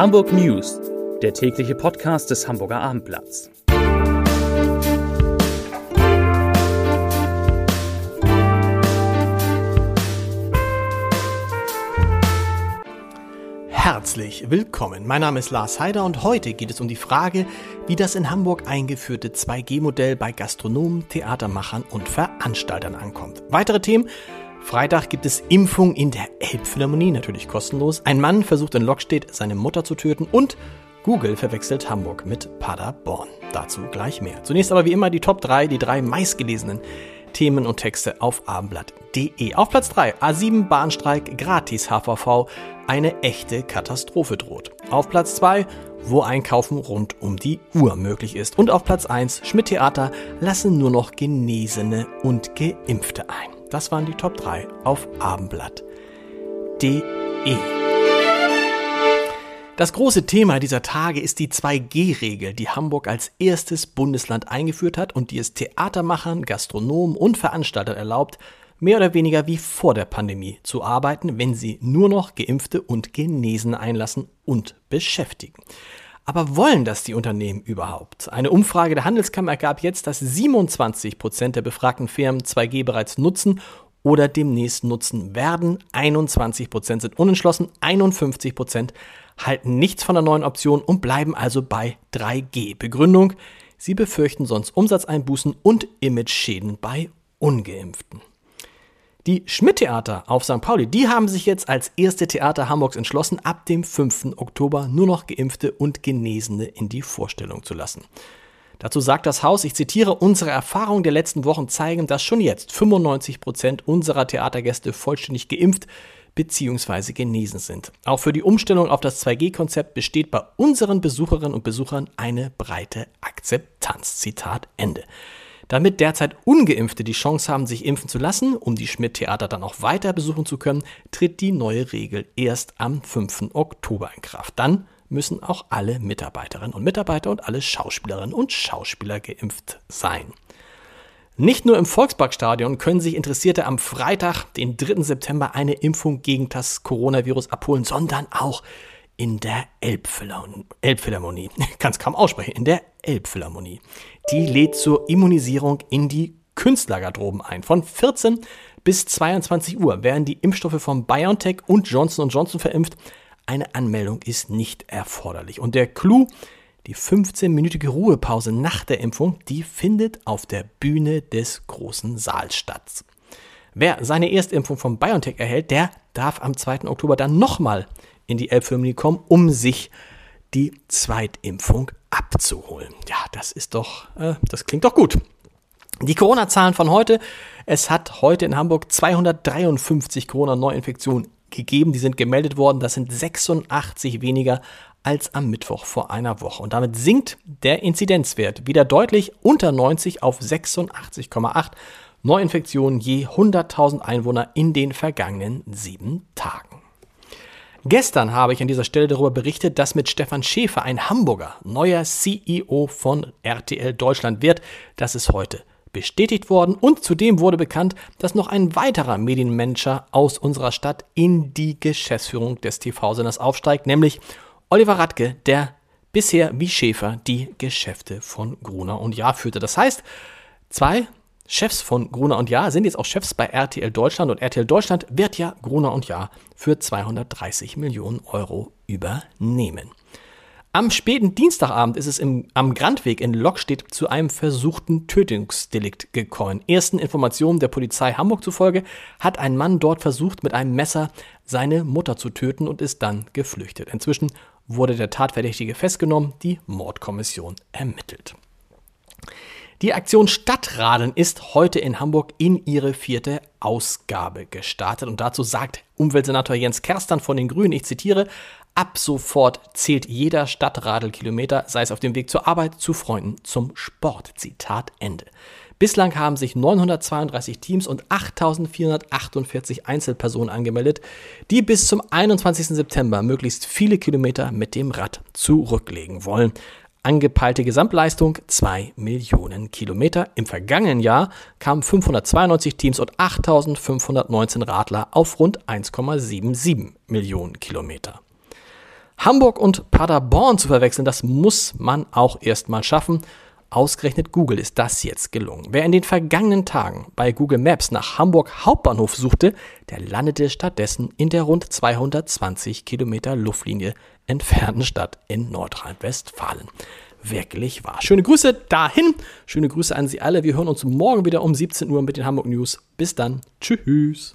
Hamburg News, der tägliche Podcast des Hamburger Abendblatts. Herzlich willkommen. Mein Name ist Lars Heider und heute geht es um die Frage, wie das in Hamburg eingeführte 2G-Modell bei Gastronomen, Theatermachern und Veranstaltern ankommt. Weitere Themen Freitag gibt es Impfung in der Elbphilharmonie, natürlich kostenlos. Ein Mann versucht in Lockstedt seine Mutter zu töten und Google verwechselt Hamburg mit Paderborn. Dazu gleich mehr. Zunächst aber wie immer die Top 3, die drei meistgelesenen Themen und Texte auf abendblatt.de. Auf Platz 3 A7 Bahnstreik gratis HVV, eine echte Katastrophe droht. Auf Platz 2 wo Einkaufen rund um die Uhr möglich ist. Und auf Platz 1 Schmidt Theater lassen nur noch Genesene und Geimpfte ein. Das waren die Top 3 auf abendblatt.de. Das große Thema dieser Tage ist die 2G-Regel, die Hamburg als erstes Bundesland eingeführt hat und die es Theatermachern, Gastronomen und Veranstaltern erlaubt, mehr oder weniger wie vor der Pandemie zu arbeiten, wenn sie nur noch Geimpfte und Genesen einlassen und beschäftigen. Aber wollen das die Unternehmen überhaupt? Eine Umfrage der Handelskammer ergab jetzt, dass 27 Prozent der befragten Firmen 2G bereits nutzen oder demnächst nutzen werden. 21 Prozent sind unentschlossen, 51 Prozent halten nichts von der neuen Option und bleiben also bei 3G. Begründung, sie befürchten sonst Umsatzeinbußen und Imageschäden bei ungeimpften. Die Schmidt-Theater auf St. Pauli, die haben sich jetzt als erste Theater Hamburgs entschlossen, ab dem 5. Oktober nur noch Geimpfte und Genesene in die Vorstellung zu lassen. Dazu sagt das Haus, ich zitiere, unsere Erfahrungen der letzten Wochen zeigen, dass schon jetzt 95 Prozent unserer Theatergäste vollständig geimpft bzw. genesen sind. Auch für die Umstellung auf das 2G-Konzept besteht bei unseren Besucherinnen und Besuchern eine breite Akzeptanz. Zitat Ende. Damit derzeit ungeimpfte die Chance haben, sich impfen zu lassen, um die Schmidt-Theater dann auch weiter besuchen zu können, tritt die neue Regel erst am 5. Oktober in Kraft. Dann müssen auch alle Mitarbeiterinnen und Mitarbeiter und alle Schauspielerinnen und Schauspieler geimpft sein. Nicht nur im Volksparkstadion können sich Interessierte am Freitag, den 3. September, eine Impfung gegen das Coronavirus abholen, sondern auch in der Elbphilharmonie. Kann es kaum aussprechen, in der Elbphilharmonie. Die lädt zur Immunisierung in die Künstlergarderoben ein. Von 14 bis 22 Uhr werden die Impfstoffe von BioNTech und Johnson Johnson verimpft. Eine Anmeldung ist nicht erforderlich. Und der Clou, die 15-minütige Ruhepause nach der Impfung, die findet auf der Bühne des großen Saals statt. Wer seine Erstimpfung von BioNTech erhält, der darf am 2. Oktober dann nochmal in die Elbphilharmonie kommen, um sich die Zweitimpfung abzuholen. Ja, das ist doch, äh, das klingt doch gut. Die Corona-Zahlen von heute. Es hat heute in Hamburg 253 Corona-Neuinfektionen gegeben. Die sind gemeldet worden. Das sind 86 weniger als am Mittwoch vor einer Woche. Und damit sinkt der Inzidenzwert wieder deutlich unter 90 auf 86,8 Neuinfektionen je 100.000 Einwohner in den vergangenen sieben Tagen. Gestern habe ich an dieser Stelle darüber berichtet, dass mit Stefan Schäfer ein Hamburger neuer CEO von RTL Deutschland wird. Das ist heute bestätigt worden und zudem wurde bekannt, dass noch ein weiterer Medienmanager aus unserer Stadt in die Geschäftsführung des TV-Senders aufsteigt, nämlich Oliver Radke, der bisher wie Schäfer die Geschäfte von Gruner und Jahr führte. Das heißt, zwei Chefs von Gruner und Jahr sind jetzt auch Chefs bei RTL Deutschland und RTL Deutschland wird ja Gruner und Jahr für 230 Millionen Euro übernehmen. Am späten Dienstagabend ist es im, am Grandweg in Lockstedt zu einem versuchten Tötungsdelikt gekommen. Ersten Informationen der Polizei Hamburg zufolge hat ein Mann dort versucht, mit einem Messer seine Mutter zu töten und ist dann geflüchtet. Inzwischen wurde der Tatverdächtige festgenommen, die Mordkommission ermittelt. Die Aktion Stadtradeln ist heute in Hamburg in ihre vierte Ausgabe gestartet. Und dazu sagt Umweltsenator Jens Kerstern von den Grünen, ich zitiere, ab sofort zählt jeder Stadtradelkilometer, sei es auf dem Weg zur Arbeit, zu Freunden, zum Sport. Zitat Ende. Bislang haben sich 932 Teams und 8448 Einzelpersonen angemeldet, die bis zum 21. September möglichst viele Kilometer mit dem Rad zurücklegen wollen. Angepeilte Gesamtleistung 2 Millionen Kilometer. Im vergangenen Jahr kamen 592 Teams und 8519 Radler auf rund 1,77 Millionen Kilometer. Hamburg und Paderborn zu verwechseln, das muss man auch erstmal schaffen. Ausgerechnet Google ist das jetzt gelungen. Wer in den vergangenen Tagen bei Google Maps nach Hamburg Hauptbahnhof suchte, der landete stattdessen in der rund 220 Kilometer Luftlinie entfernten Stadt in Nordrhein-Westfalen. Wirklich wahr. Schöne Grüße dahin. Schöne Grüße an Sie alle. Wir hören uns morgen wieder um 17 Uhr mit den Hamburg News. Bis dann. Tschüss.